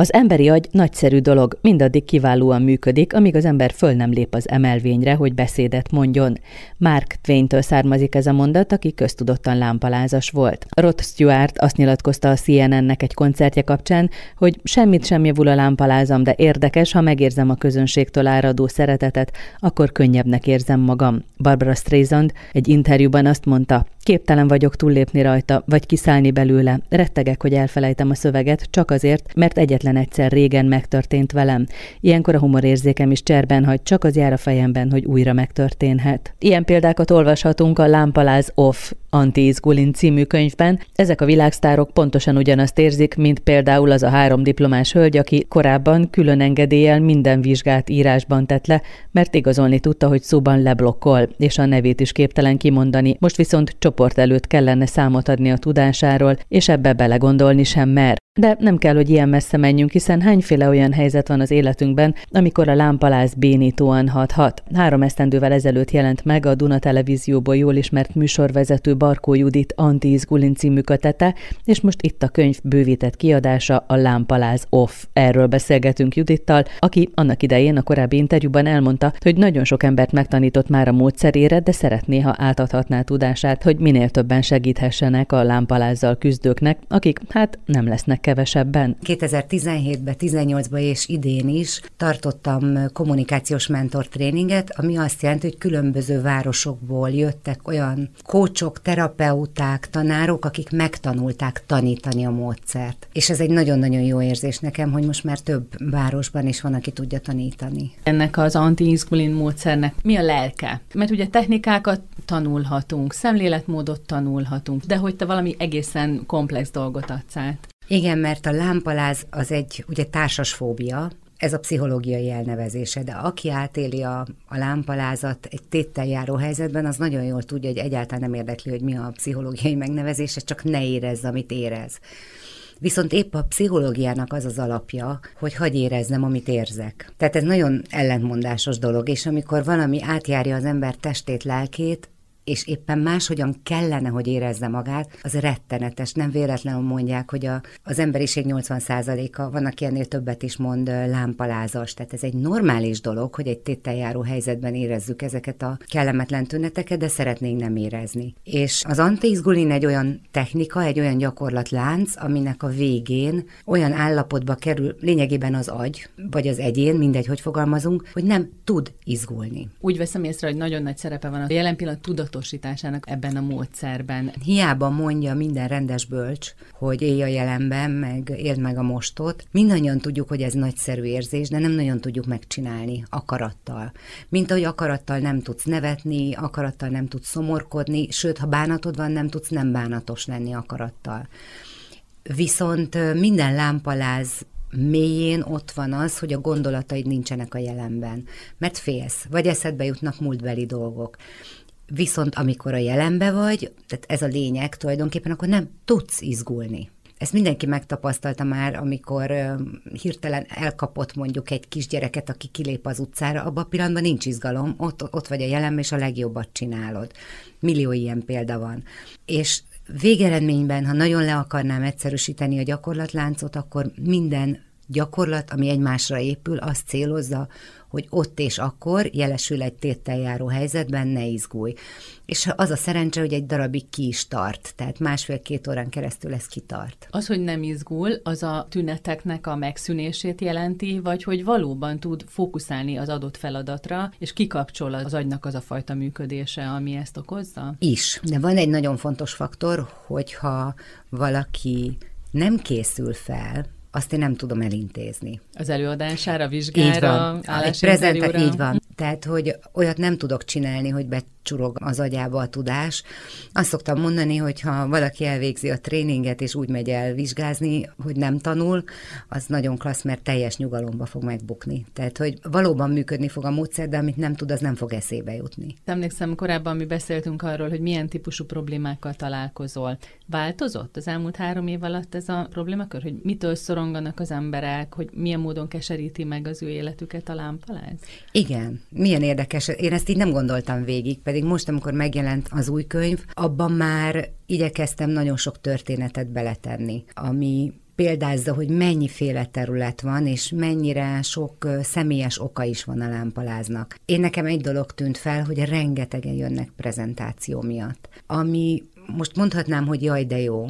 Az emberi agy nagyszerű dolog, mindaddig kiválóan működik, amíg az ember föl nem lép az emelvényre, hogy beszédet mondjon. Mark Twain-től származik ez a mondat, aki köztudottan lámpalázas volt. Rod Stewart azt nyilatkozta a CNN-nek egy koncertje kapcsán, hogy semmit sem javul a lámpalázam, de érdekes, ha megérzem a közönségtől áradó szeretetet, akkor könnyebbnek érzem magam. Barbara Streisand egy interjúban azt mondta, képtelen vagyok túllépni rajta, vagy kiszállni belőle, rettegek, hogy elfelejtem a szöveget, csak azért, mert egyetlen egyszer régen megtörtént velem. Ilyenkor a humorérzékem is cserben hagy, csak az jár a fejemben, hogy újra megtörténhet. Ilyen példákat olvashatunk a Lámpaláz Off Anti-Izgulin című könyvben. Ezek a világsztárok pontosan ugyanazt érzik, mint például az a három diplomás hölgy, aki korábban külön engedéllyel minden vizsgát írásban tett le, mert igazolni tudta, hogy szóban leblokkol, és a nevét is képtelen kimondani. Most viszont csoport előtt kellene számot adni a tudásáról, és ebbe belegondolni sem mer. De nem kell, hogy ilyen messze menjünk, hiszen hányféle olyan helyzet van az életünkben, amikor a lámpaláz bénítóan hathat. Három esztendővel ezelőtt jelent meg a Duna televízióból jól ismert műsorvezető Barkó Judit Anti-Izgulin című kötete, és most itt a könyv bővített kiadása a Lámpaláz Off. Erről beszélgetünk Judittal, aki annak idején a korábbi interjúban elmondta, hogy nagyon sok embert megtanított már a módszerére, de szeretné, ha átadhatná tudását, hogy minél többen segíthessenek a lámpalázzal küzdőknek, akik hát nem lesznek kevesebben. 2017-ben, 18-ban és idén is tartottam kommunikációs mentor tréninget, ami azt jelenti, hogy különböző városokból jöttek olyan kócsok, terapeuták, tanárok, akik megtanulták tanítani a módszert. És ez egy nagyon-nagyon jó érzés nekem, hogy most már több városban is van, aki tudja tanítani. Ennek az anti módszernek mi a lelke? Mert ugye technikákat tanulhatunk, szemléletmódot tanulhatunk, de hogy te valami egészen komplex dolgot adsz át. Igen, mert a lámpaláz az egy ugye társas fóbia, ez a pszichológiai elnevezése, de aki átéli a, a lámpalázat egy téttel járó helyzetben, az nagyon jól tudja, hogy egyáltalán nem érdekli, hogy mi a pszichológiai megnevezése, csak ne érezz, amit érez. Viszont épp a pszichológiának az az alapja, hogy hagy éreznem, amit érzek. Tehát ez nagyon ellentmondásos dolog, és amikor valami átjárja az ember testét, lelkét, és éppen máshogyan kellene, hogy érezze magát, az rettenetes. Nem véletlenül mondják, hogy a, az emberiség 80%-a, van, aki ennél többet is mond, lámpalázas. Tehát ez egy normális dolog, hogy egy tételjáró helyzetben érezzük ezeket a kellemetlen tüneteket, de szeretnénk nem érezni. És az antiizgulin egy olyan technika, egy olyan gyakorlatlánc, aminek a végén olyan állapotba kerül lényegében az agy, vagy az egyén, mindegy, hogy fogalmazunk, hogy nem tud izgulni. Úgy veszem észre, hogy nagyon nagy szerepe van a jelen pillanat tudatos tudatosításának ebben a módszerben. Hiába mondja minden rendes bölcs, hogy élj a jelenben, meg éld meg a mostot. Mindannyian tudjuk, hogy ez nagyszerű érzés, de nem nagyon tudjuk megcsinálni akarattal. Mint ahogy akarattal nem tudsz nevetni, akarattal nem tudsz szomorkodni, sőt, ha bánatod van, nem tudsz nem bánatos lenni akarattal. Viszont minden lámpaláz mélyén ott van az, hogy a gondolataid nincsenek a jelenben, mert félsz, vagy eszedbe jutnak múltbeli dolgok. Viszont amikor a jelenbe vagy, tehát ez a lényeg tulajdonképpen, akkor nem tudsz izgulni. Ezt mindenki megtapasztalta már, amikor hirtelen elkapott mondjuk egy kisgyereket, aki kilép az utcára, abban a pillanatban nincs izgalom, ott, ott vagy a jelenben, és a legjobbat csinálod. Millió ilyen példa van. És végeredményben, ha nagyon le akarnám egyszerűsíteni a gyakorlatláncot, akkor minden gyakorlat, ami egymásra épül, azt célozza, hogy ott és akkor jelesül egy téttel járó helyzetben, ne izgulj. És az a szerencse, hogy egy darabig ki is tart, tehát másfél-két órán keresztül ez kitart. Az, hogy nem izgul, az a tüneteknek a megszűnését jelenti, vagy hogy valóban tud fókuszálni az adott feladatra, és kikapcsol az agynak az a fajta működése, ami ezt okozza? Is. De van egy nagyon fontos faktor, hogyha valaki nem készül fel, azt én nem tudom elintézni. Az előadására, vizsgára, így van. Prezenta, így van. Tehát, hogy olyat nem tudok csinálni, hogy becsurog az agyába a tudás. Azt szoktam mondani, hogy ha valaki elvégzi a tréninget, és úgy megy el vizsgázni, hogy nem tanul, az nagyon klassz, mert teljes nyugalomba fog megbukni. Tehát, hogy valóban működni fog a módszer, de amit nem tud, az nem fog eszébe jutni. Emlékszem, korábban mi beszéltünk arról, hogy milyen típusú problémákkal találkozol. Változott az elmúlt három év alatt ez a problémakör, hogy mitől szoronganak az emberek, hogy milyen módon keseríti meg az ő életüket a lámpaláz? Igen, milyen érdekes. Én ezt így nem gondoltam végig, pedig most, amikor megjelent az új könyv, abban már igyekeztem nagyon sok történetet beletenni, ami példázza, hogy mennyiféle terület van, és mennyire sok személyes oka is van a lámpaláznak. Én nekem egy dolog tűnt fel, hogy rengetegen jönnek prezentáció miatt, ami most mondhatnám, hogy jaj, de jó,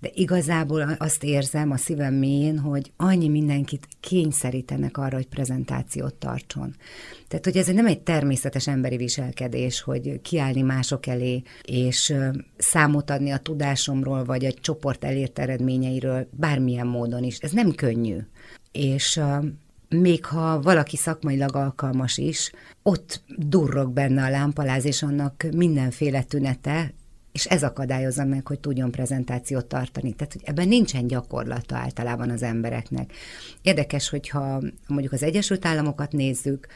de igazából azt érzem a szívem mélyén, hogy annyi mindenkit kényszerítenek arra, hogy prezentációt tartson. Tehát, hogy ez nem egy természetes emberi viselkedés, hogy kiállni mások elé, és számot adni a tudásomról, vagy egy csoport elért eredményeiről, bármilyen módon is. Ez nem könnyű. És még ha valaki szakmailag alkalmas is, ott durrog benne a lámpaláz, és annak mindenféle tünete, és ez akadályozza meg, hogy tudjon prezentációt tartani. Tehát, hogy ebben nincsen gyakorlata általában az embereknek. Érdekes, hogyha mondjuk az Egyesült Államokat nézzük,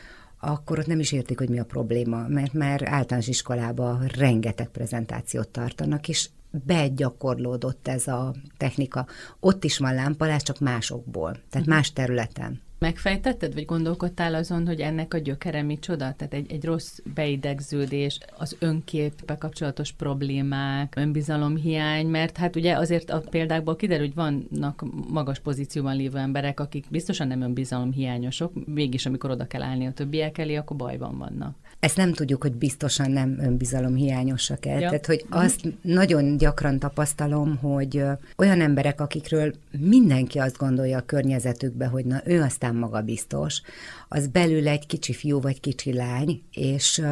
akkor ott nem is értik, hogy mi a probléma, mert már általános iskolában rengeteg prezentációt tartanak, és begyakorlódott ez a technika. Ott is van lámpalás, csak másokból, tehát uh-huh. más területen. Megfejtetted, vagy gondolkodtál azon, hogy ennek a gyökere micsoda? Tehát egy, egy rossz beidegződés, az önképpel kapcsolatos problémák, önbizalomhiány, mert hát ugye azért a példákból kiderül, hogy vannak magas pozícióban lévő emberek, akik biztosan nem önbizalomhiányosok, mégis amikor oda kell állni a többiek elé, akkor bajban vannak. Ezt nem tudjuk, hogy biztosan nem önbizalomhiányosak el. Ja. Tehát, hogy azt nagyon gyakran tapasztalom, hogy olyan emberek, akikről mindenki azt gondolja a környezetükbe, hogy na ő aztán igazán magabiztos, az belül egy kicsi fiú vagy kicsi lány, és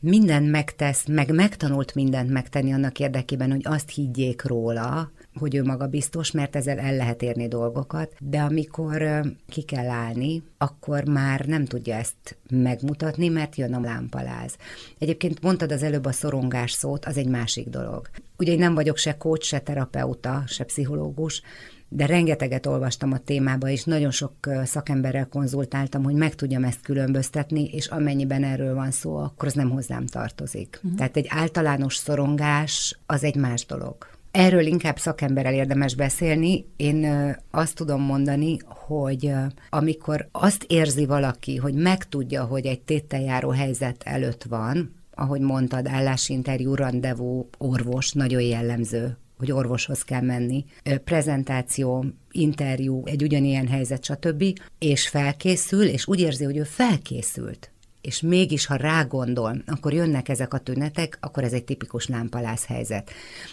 mindent megtesz, meg megtanult mindent megtenni annak érdekében, hogy azt higgyék róla, hogy ő maga biztos, mert ezzel el lehet érni dolgokat, de amikor ki kell állni, akkor már nem tudja ezt megmutatni, mert jön a lámpaláz. Egyébként mondtad az előbb a szorongás szót, az egy másik dolog. Ugye én nem vagyok se coach, se terapeuta, se pszichológus, de rengeteget olvastam a témába, és nagyon sok szakemberrel konzultáltam, hogy meg tudjam ezt különböztetni, és amennyiben erről van szó, akkor az nem hozzám tartozik. Uh-huh. Tehát egy általános szorongás az egy más dolog. Erről inkább szakemberrel érdemes beszélni. Én azt tudom mondani, hogy amikor azt érzi valaki, hogy megtudja, hogy egy tételjáró helyzet előtt van, ahogy mondtad, állásinterjú, rendezvú, orvos, nagyon jellemző hogy orvoshoz kell menni, prezentáció, interjú, egy ugyanilyen helyzet, stb. És felkészül, és úgy érzi, hogy ő felkészült, és mégis, ha rágondol, akkor jönnek ezek a tünetek, akkor ez egy tipikus lámpalász helyzet.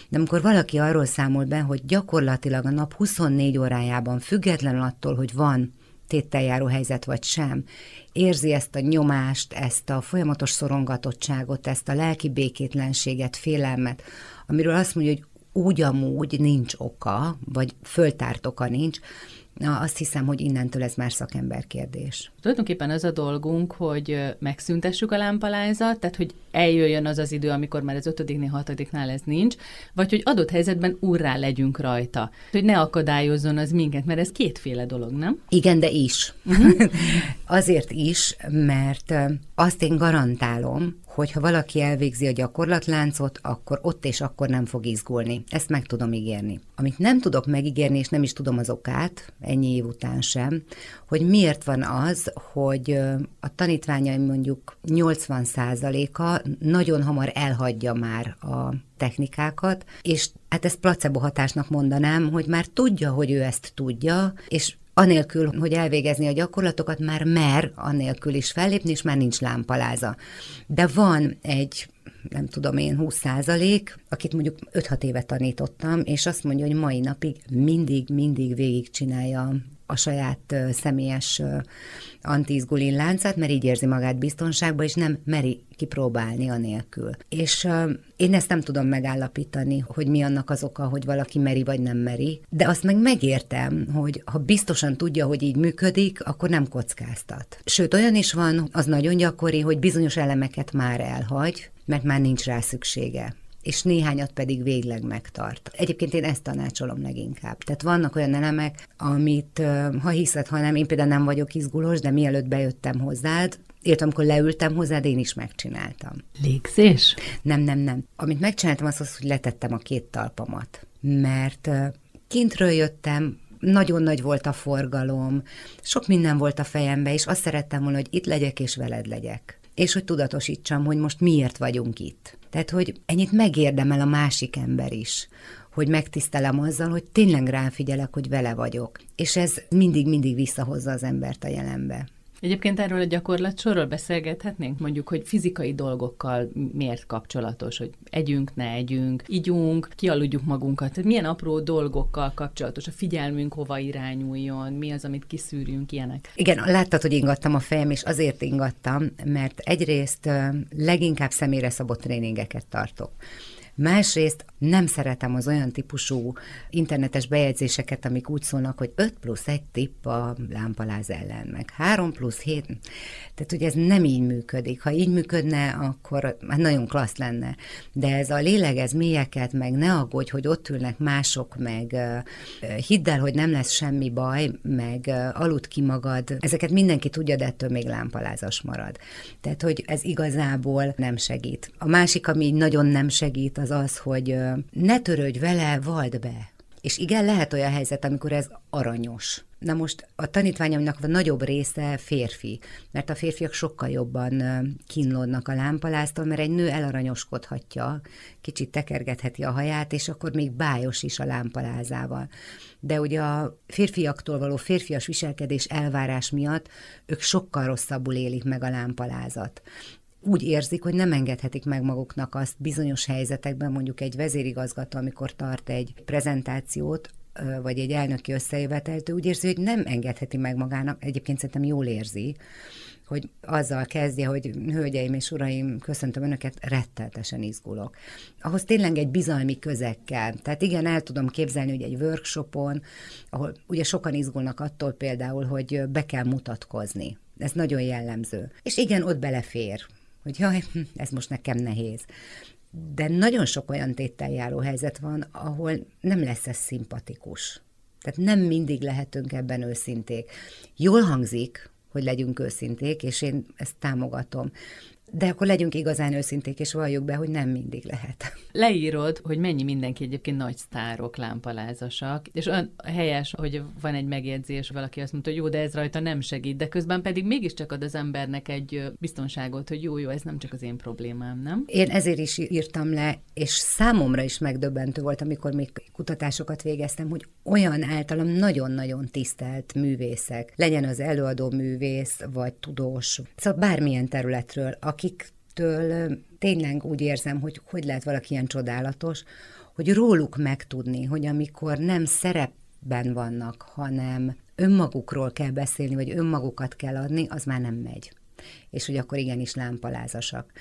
De amikor valaki arról számol be, hogy gyakorlatilag a nap 24 órájában, függetlenül attól, hogy van tételjáró helyzet vagy sem, érzi ezt a nyomást, ezt a folyamatos szorongatottságot, ezt a lelki békétlenséget, félelmet, amiről azt mondja, hogy úgy amúgy nincs oka, vagy föltárt oka nincs, Na, azt hiszem, hogy innentől ez már szakember kérdés. Tulajdonképpen az a dolgunk, hogy megszüntessük a lámpalázat, tehát hogy eljöjjön az az idő, amikor már az ötödiknél, hatodiknál ez nincs, vagy hogy adott helyzetben úrrá legyünk rajta. Hogy ne akadályozzon az minket, mert ez kétféle dolog, nem? Igen, de is. Uh-huh. Azért is, mert azt én garantálom, hogy ha valaki elvégzi a gyakorlatláncot, akkor ott és akkor nem fog izgulni. Ezt meg tudom ígérni. Amit nem tudok megígérni, és nem is tudom az okát, ennyi év után sem, hogy miért van az, hogy a tanítványaim mondjuk 80%-a nagyon hamar elhagyja már a technikákat, és hát ezt placebo hatásnak mondanám, hogy már tudja, hogy ő ezt tudja, és anélkül, hogy elvégezni a gyakorlatokat, már mer anélkül is fellépni, és már nincs lámpaláza. De van egy nem tudom én, 20 százalék, akit mondjuk 5-6 éve tanítottam, és azt mondja, hogy mai napig mindig, mindig végigcsinálja a saját személyes antizgulin láncát, mert így érzi magát biztonságban, és nem meri kipróbálni a nélkül. És én ezt nem tudom megállapítani, hogy mi annak az oka, hogy valaki meri vagy nem meri, de azt meg megértem, hogy ha biztosan tudja, hogy így működik, akkor nem kockáztat. Sőt, olyan is van, az nagyon gyakori, hogy bizonyos elemeket már elhagy, mert már nincs rá szüksége és néhányat pedig végleg megtart. Egyébként én ezt tanácsolom leginkább. Tehát vannak olyan elemek, amit, ha hiszed, ha nem, én például nem vagyok izgulós, de mielőtt bejöttem hozzád, illetve amikor leültem hozzád, én is megcsináltam. Légzés? Nem, nem, nem. Amit megcsináltam, az az, hogy letettem a két talpamat. Mert kintről jöttem, nagyon nagy volt a forgalom, sok minden volt a fejembe, és azt szerettem volna, hogy itt legyek és veled legyek. És hogy tudatosítsam, hogy most miért vagyunk itt. Tehát, hogy ennyit megérdemel a másik ember is, hogy megtisztelem azzal, hogy tényleg rám figyelek, hogy vele vagyok. És ez mindig-mindig visszahozza az embert a jelenbe. Egyébként erről a gyakorlatsorról beszélgethetnénk, mondjuk, hogy fizikai dolgokkal miért kapcsolatos, hogy együnk, ne együnk, ígyunk, kialudjuk magunkat, tehát milyen apró dolgokkal kapcsolatos, a figyelmünk hova irányuljon, mi az, amit kiszűrjünk, ilyenek. Igen, láttad, hogy ingattam a fejem, és azért ingattam, mert egyrészt leginkább személyre szabott tréningeket tartok. Másrészt nem szeretem az olyan típusú internetes bejegyzéseket, amik úgy szólnak, hogy 5 plusz 1 tipp a lámpaláz ellen, meg 3 plusz 7. Tehát ugye ez nem így működik. Ha így működne, akkor hát nagyon klassz lenne. De ez a lélegez mélyeket, meg ne aggódj, hogy ott ülnek mások, meg hidd el, hogy nem lesz semmi baj, meg alud ki magad. Ezeket mindenki tudja, de ettől még lámpalázas marad. Tehát, hogy ez igazából nem segít. A másik, ami nagyon nem segít, az az, hogy ne törődj vele, vald be. És igen, lehet olyan helyzet, amikor ez aranyos. Na most a tanítványomnak a nagyobb része férfi, mert a férfiak sokkal jobban kínlódnak a lámpaláztól, mert egy nő elaranyoskodhatja, kicsit tekergetheti a haját, és akkor még bájos is a lámpalázával. De ugye a férfiaktól való férfias viselkedés elvárás miatt ők sokkal rosszabbul élik meg a lámpalázat úgy érzik, hogy nem engedhetik meg maguknak azt bizonyos helyzetekben, mondjuk egy vezérigazgató, amikor tart egy prezentációt, vagy egy elnöki összejövetelt, úgy érzi, hogy nem engedheti meg magának, egyébként szerintem jól érzi, hogy azzal kezdje, hogy hölgyeim és uraim, köszöntöm önöket, retteltesen izgulok. Ahhoz tényleg egy bizalmi közeg kell. Tehát igen, el tudom képzelni, hogy egy workshopon, ahol ugye sokan izgulnak attól például, hogy be kell mutatkozni. Ez nagyon jellemző. És igen, ott belefér hogy jaj, ez most nekem nehéz. De nagyon sok olyan téttel járó helyzet van, ahol nem lesz ez szimpatikus. Tehát nem mindig lehetünk ebben őszinték. Jól hangzik, hogy legyünk őszinték, és én ezt támogatom. De akkor legyünk igazán őszinték, és valljuk be, hogy nem mindig lehet. Leírod, hogy mennyi mindenki egyébként nagy sztárok, lámpalázasak, és olyan helyes, hogy van egy megjegyzés, valaki azt mondta, hogy jó, de ez rajta nem segít, de közben pedig mégiscsak ad az embernek egy biztonságot, hogy jó, jó, ez nem csak az én problémám, nem? Én ezért is írtam le, és számomra is megdöbbentő volt, amikor még kutatásokat végeztem, hogy olyan általam nagyon-nagyon tisztelt művészek, legyen az előadó művész, vagy tudós, szóval bármilyen területről, akiktől tényleg úgy érzem, hogy hogy lehet valaki ilyen csodálatos, hogy róluk megtudni, hogy amikor nem szerepben vannak, hanem önmagukról kell beszélni, vagy önmagukat kell adni, az már nem megy. És hogy akkor igenis lámpalázasak.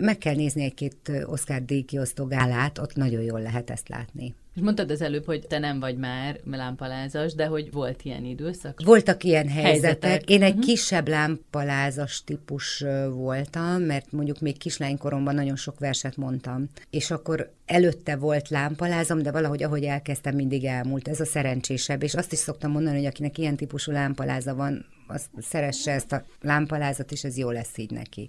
Meg kell nézni egy-két Oscar díjkiosztó gálát, ott nagyon jól lehet ezt látni. És mondtad az előbb, hogy te nem vagy már lámpalázas, de hogy volt ilyen időszak? Voltak ilyen helyzetek. helyzetek. Én egy uh-huh. kisebb lámpalázas típus voltam, mert mondjuk még kislánykoromban nagyon sok verset mondtam. És akkor előtte volt lámpalázom, de valahogy ahogy elkezdtem, mindig elmúlt. Ez a szerencsésebb. És azt is szoktam mondani, hogy akinek ilyen típusú lámpaláza van, az szeresse ezt a lámpalázat, és ez jó lesz így neki.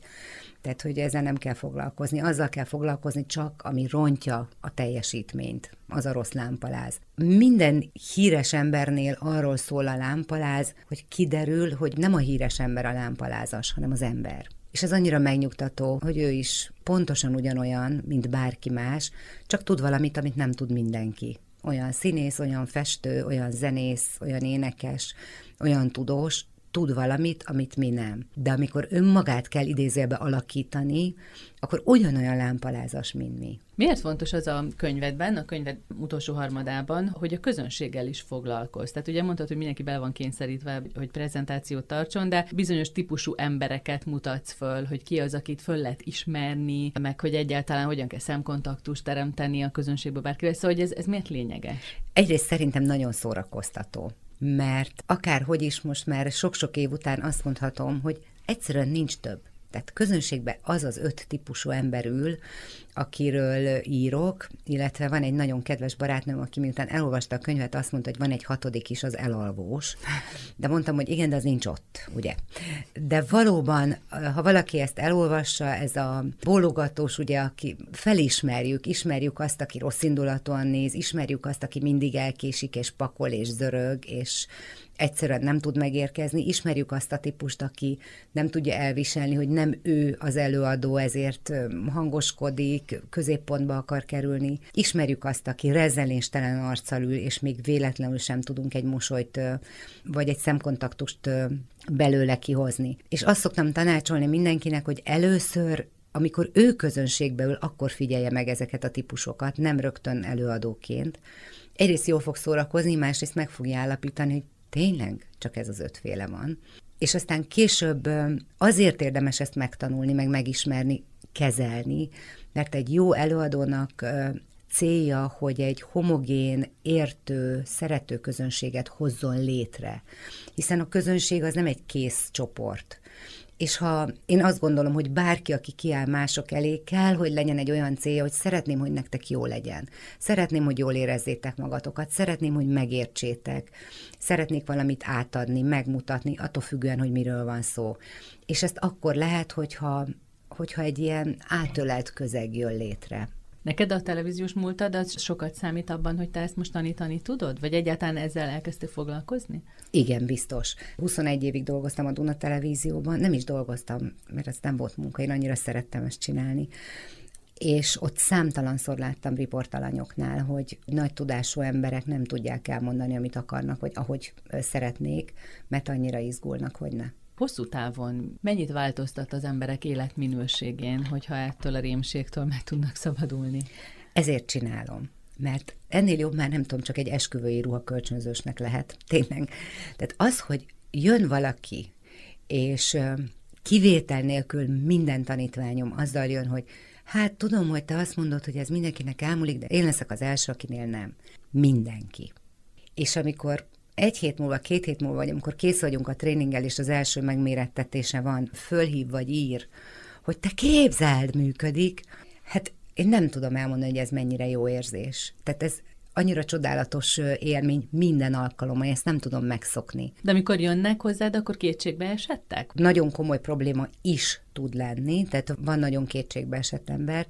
Tehát, hogy ezzel nem kell foglalkozni. Azzal kell foglalkozni csak, ami rontja a teljesítményt. Az a rossz lámpaláz. Minden híres embernél arról szól a lámpaláz, hogy kiderül, hogy nem a híres ember a lámpalázas, hanem az ember. És ez annyira megnyugtató, hogy ő is pontosan ugyanolyan, mint bárki más, csak tud valamit, amit nem tud mindenki. Olyan színész, olyan festő, olyan zenész, olyan énekes, olyan tudós, tud valamit, amit mi nem. De amikor önmagát kell idézőbe alakítani, akkor olyan-olyan lámpalázas, mint mi. Miért fontos az a könyvedben, a könyved utolsó harmadában, hogy a közönséggel is foglalkoz? Tehát ugye mondtad, hogy mindenki bele van kényszerítve, hogy prezentációt tartson, de bizonyos típusú embereket mutatsz föl, hogy ki az, akit föl lehet ismerni, meg hogy egyáltalán hogyan kell szemkontaktust teremteni a közönségbe bárkivel. Szóval hogy ez, ez miért lényeges? Egyrészt szerintem nagyon szórakoztató mert akárhogy is most már sok-sok év után azt mondhatom, hogy egyszerűen nincs több. Tehát közönségben az az öt típusú ember ül, akiről írok, illetve van egy nagyon kedves barátnőm, aki miután elolvasta a könyvet, azt mondta, hogy van egy hatodik is, az elalvós. De mondtam, hogy igen, de az nincs ott, ugye. De valóban, ha valaki ezt elolvassa, ez a bólogatós, ugye, aki felismerjük, ismerjük azt, aki rossz indulatúan néz, ismerjük azt, aki mindig elkésik, és pakol, és zörög, és egyszerűen nem tud megérkezni. Ismerjük azt a típust, aki nem tudja elviselni, hogy nem ő az előadó, ezért hangoskodik, középpontba akar kerülni. Ismerjük azt, aki rezeléstelen arccal ül, és még véletlenül sem tudunk egy mosolyt vagy egy szemkontaktust belőle kihozni. És azt szoktam tanácsolni mindenkinek, hogy először amikor ő közönségbe ül, akkor figyelje meg ezeket a típusokat, nem rögtön előadóként. Egyrészt jól fog szórakozni, másrészt meg fogja állapítani, hogy tényleg csak ez az ötféle van. És aztán később azért érdemes ezt megtanulni, meg megismerni, kezelni, mert egy jó előadónak célja, hogy egy homogén, értő, szerető közönséget hozzon létre. Hiszen a közönség az nem egy kész csoport és ha én azt gondolom, hogy bárki, aki kiáll mások elé, kell, hogy legyen egy olyan célja, hogy szeretném, hogy nektek jó legyen. Szeretném, hogy jól érezzétek magatokat, szeretném, hogy megértsétek, szeretnék valamit átadni, megmutatni, attól függően, hogy miről van szó. És ezt akkor lehet, hogyha, hogyha egy ilyen átölelt közeg jön létre. Neked a televíziós múltad az sokat számít abban, hogy te ezt most tanítani tudod? Vagy egyáltalán ezzel elkezdtél foglalkozni? Igen, biztos. 21 évig dolgoztam a Duna televízióban, nem is dolgoztam, mert ez nem volt munka, én annyira szerettem ezt csinálni és ott számtalanszor láttam riportalanyoknál, hogy nagy tudású emberek nem tudják elmondani, amit akarnak, vagy ahogy szeretnék, mert annyira izgulnak, hogy ne hosszú távon mennyit változtat az emberek életminőségén, hogyha ettől a rémségtől meg tudnak szabadulni? Ezért csinálom mert ennél jobb már nem tudom, csak egy esküvői ruha kölcsönzősnek lehet, tényleg. Tehát az, hogy jön valaki, és kivétel nélkül minden tanítványom azzal jön, hogy hát tudom, hogy te azt mondod, hogy ez mindenkinek elmúlik, de én leszek az első, akinél nem. Mindenki. És amikor egy hét múlva, két hét múlva, vagy amikor kész vagyunk a tréninggel, és az első megmérettetése van, fölhív vagy ír, hogy te képzeld, működik, hát én nem tudom elmondani, hogy ez mennyire jó érzés. Tehát ez annyira csodálatos élmény minden alkalommal, ezt nem tudom megszokni. De amikor jönnek hozzád, akkor kétségbe esettek? Nagyon komoly probléma is tud lenni, tehát van nagyon kétségbe esett ember.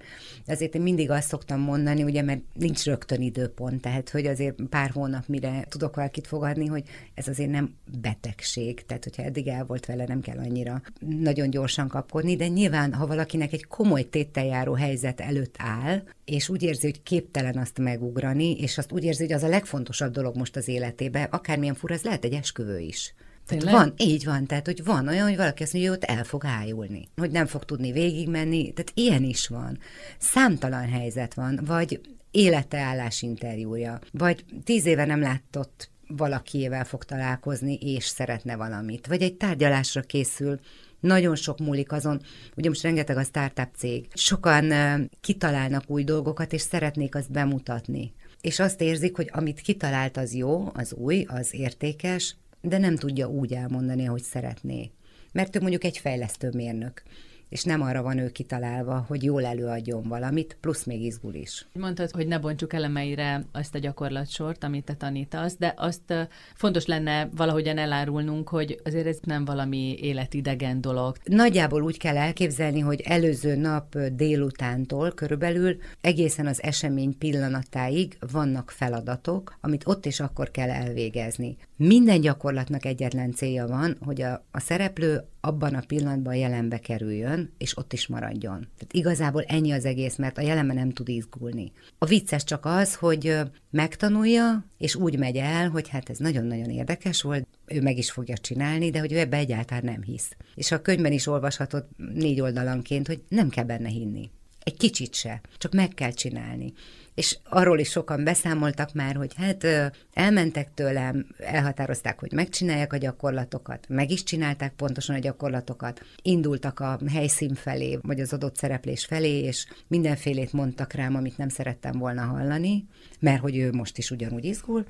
Azért én mindig azt szoktam mondani, ugye, mert nincs rögtön időpont, tehát hogy azért pár hónap mire tudok valakit fogadni, hogy ez azért nem betegség, tehát hogyha eddig el volt vele, nem kell annyira nagyon gyorsan kapkodni, de nyilván, ha valakinek egy komoly tételjáró helyzet előtt áll, és úgy érzi, hogy képtelen azt megugrani, és azt úgy érzi, hogy az a legfontosabb dolog most az életében, akármilyen fura, ez lehet egy esküvő is. Tehát van, így van, tehát hogy van olyan, hogy valaki azt mondja, hogy ott el fog ájulni, hogy nem fog tudni végigmenni, tehát ilyen is van. Számtalan helyzet van, vagy élete állásinterjúja, vagy tíz éve nem látott valakiével fog találkozni, és szeretne valamit, vagy egy tárgyalásra készül, nagyon sok múlik azon, ugye most rengeteg a startup cég. Sokan kitalálnak új dolgokat, és szeretnék azt bemutatni. És azt érzik, hogy amit kitalált, az jó, az új, az értékes, de nem tudja úgy elmondani, ahogy szeretné. Mert ő mondjuk egy fejlesztő mérnök és nem arra van ő kitalálva, hogy jól előadjon valamit, plusz még izgul is. Mondtad, hogy ne bontsuk elemeire azt a gyakorlatsort, amit te tanítasz, de azt fontos lenne valahogyan elárulnunk, hogy azért ez nem valami életidegen dolog. Nagyjából úgy kell elképzelni, hogy előző nap délutántól körülbelül egészen az esemény pillanatáig vannak feladatok, amit ott és akkor kell elvégezni. Minden gyakorlatnak egyetlen célja van, hogy a, a szereplő abban a pillanatban jelenbe kerüljön, és ott is maradjon. Tehát igazából ennyi az egész, mert a jelenben nem tud izgulni. A vicces csak az, hogy megtanulja, és úgy megy el, hogy hát ez nagyon-nagyon érdekes volt, ő meg is fogja csinálni, de hogy ő ebbe egyáltalán nem hisz. És a könyvben is olvashatod négy oldalanként, hogy nem kell benne hinni. Egy kicsit se, csak meg kell csinálni és arról is sokan beszámoltak már, hogy hát elmentek tőlem, elhatározták, hogy megcsinálják a gyakorlatokat, meg is csinálták pontosan a gyakorlatokat, indultak a helyszín felé, vagy az adott szereplés felé, és mindenfélét mondtak rám, amit nem szerettem volna hallani, mert hogy ő most is ugyanúgy izgul,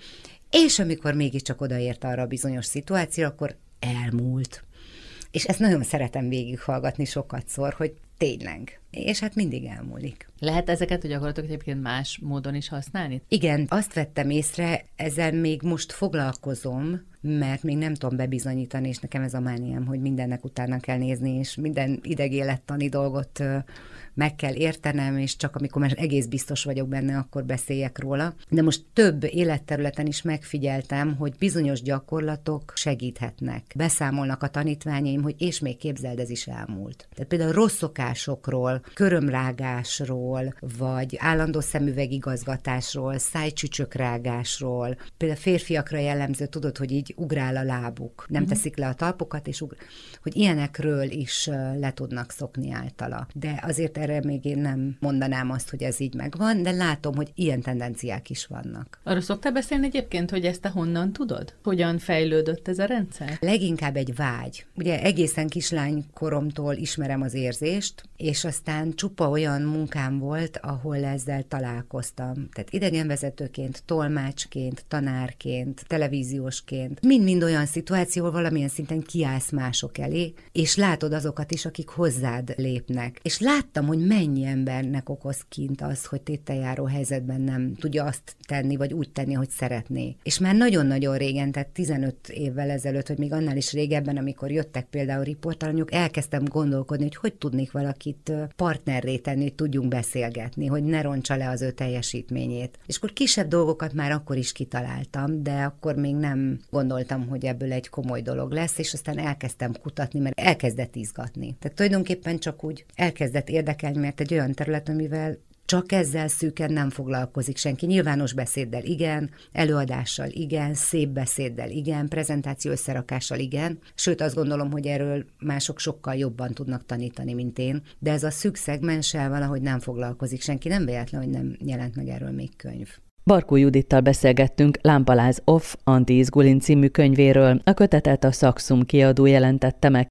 és amikor mégiscsak odaért arra a bizonyos szituáció, akkor elmúlt. És ezt nagyon szeretem végighallgatni sokat szor, hogy tényleg. És hát mindig elmúlik. Lehet ezeket a gyakorlatok egyébként más módon is használni? Igen, azt vettem észre, ezzel még most foglalkozom, mert még nem tudom bebizonyítani, és nekem ez a mániám, hogy mindennek utána kell nézni, és minden idegélettani dolgot meg kell értenem, és csak amikor már egész biztos vagyok benne, akkor beszéljek róla. De most több életterületen is megfigyeltem, hogy bizonyos gyakorlatok segíthetnek. Beszámolnak a tanítványaim, hogy és még képzeld, ez is elmúlt. Tehát például rossz szokásokról, körömrágásról, vagy állandó szemüvegigazgatásról, szájcsücsökrágásról. Például férfiakra jellemző, tudod, hogy így ugrál a lábuk, nem uh-huh. teszik le a talpokat, és ugr... hogy ilyenekről is le tudnak szokni általa. De azért erre még én nem mondanám azt, hogy ez így megvan, de látom, hogy ilyen tendenciák is vannak. Arról szoktál beszélni egyébként, hogy ezt te honnan tudod? Hogyan fejlődött ez a rendszer? Leginkább egy vágy. Ugye egészen kislánykoromtól ismerem az érzést, és aztán csupa olyan munkám volt, ahol ezzel találkoztam. Tehát idegenvezetőként, tolmácsként, tanárként, televíziósként. Mind-mind olyan szituáció, valamilyen szinten kiállsz mások elé, és látod azokat is, akik hozzád lépnek. És láttam, hogy mennyi embernek okoz kint az, hogy tételjáró helyzetben nem tudja azt tenni, vagy úgy tenni, hogy szeretné. És már nagyon-nagyon régen, tehát 15 évvel ezelőtt, hogy még annál is régebben, amikor jöttek például riportalanyok, elkezdtem gondolkodni, hogy hogy tudnék valakit partnerré tenni, hogy tudjunk beszélgetni, hogy ne roncsa le az ő teljesítményét. És akkor kisebb dolgokat már akkor is kitaláltam, de akkor még nem gondoltam, hogy ebből egy komoly dolog lesz, és aztán elkezdtem kutatni, mert elkezdett izgatni. Tehát tulajdonképpen csak úgy elkezdett érdekelni, mert egy olyan terület, amivel csak ezzel szűken nem foglalkozik senki. Nyilvános beszéddel igen, előadással igen, szép beszéddel igen, prezentáció összerakással igen. Sőt, azt gondolom, hogy erről mások sokkal jobban tudnak tanítani, mint én. De ez a szűk szegmenssel valahogy nem foglalkozik senki. Nem véletlen, hogy nem jelent meg erről még könyv. Barkó Judittal beszélgettünk Lámpaláz Off, Anti Izgulin című könyvéről. A kötetet a Saxum kiadó jelentette meg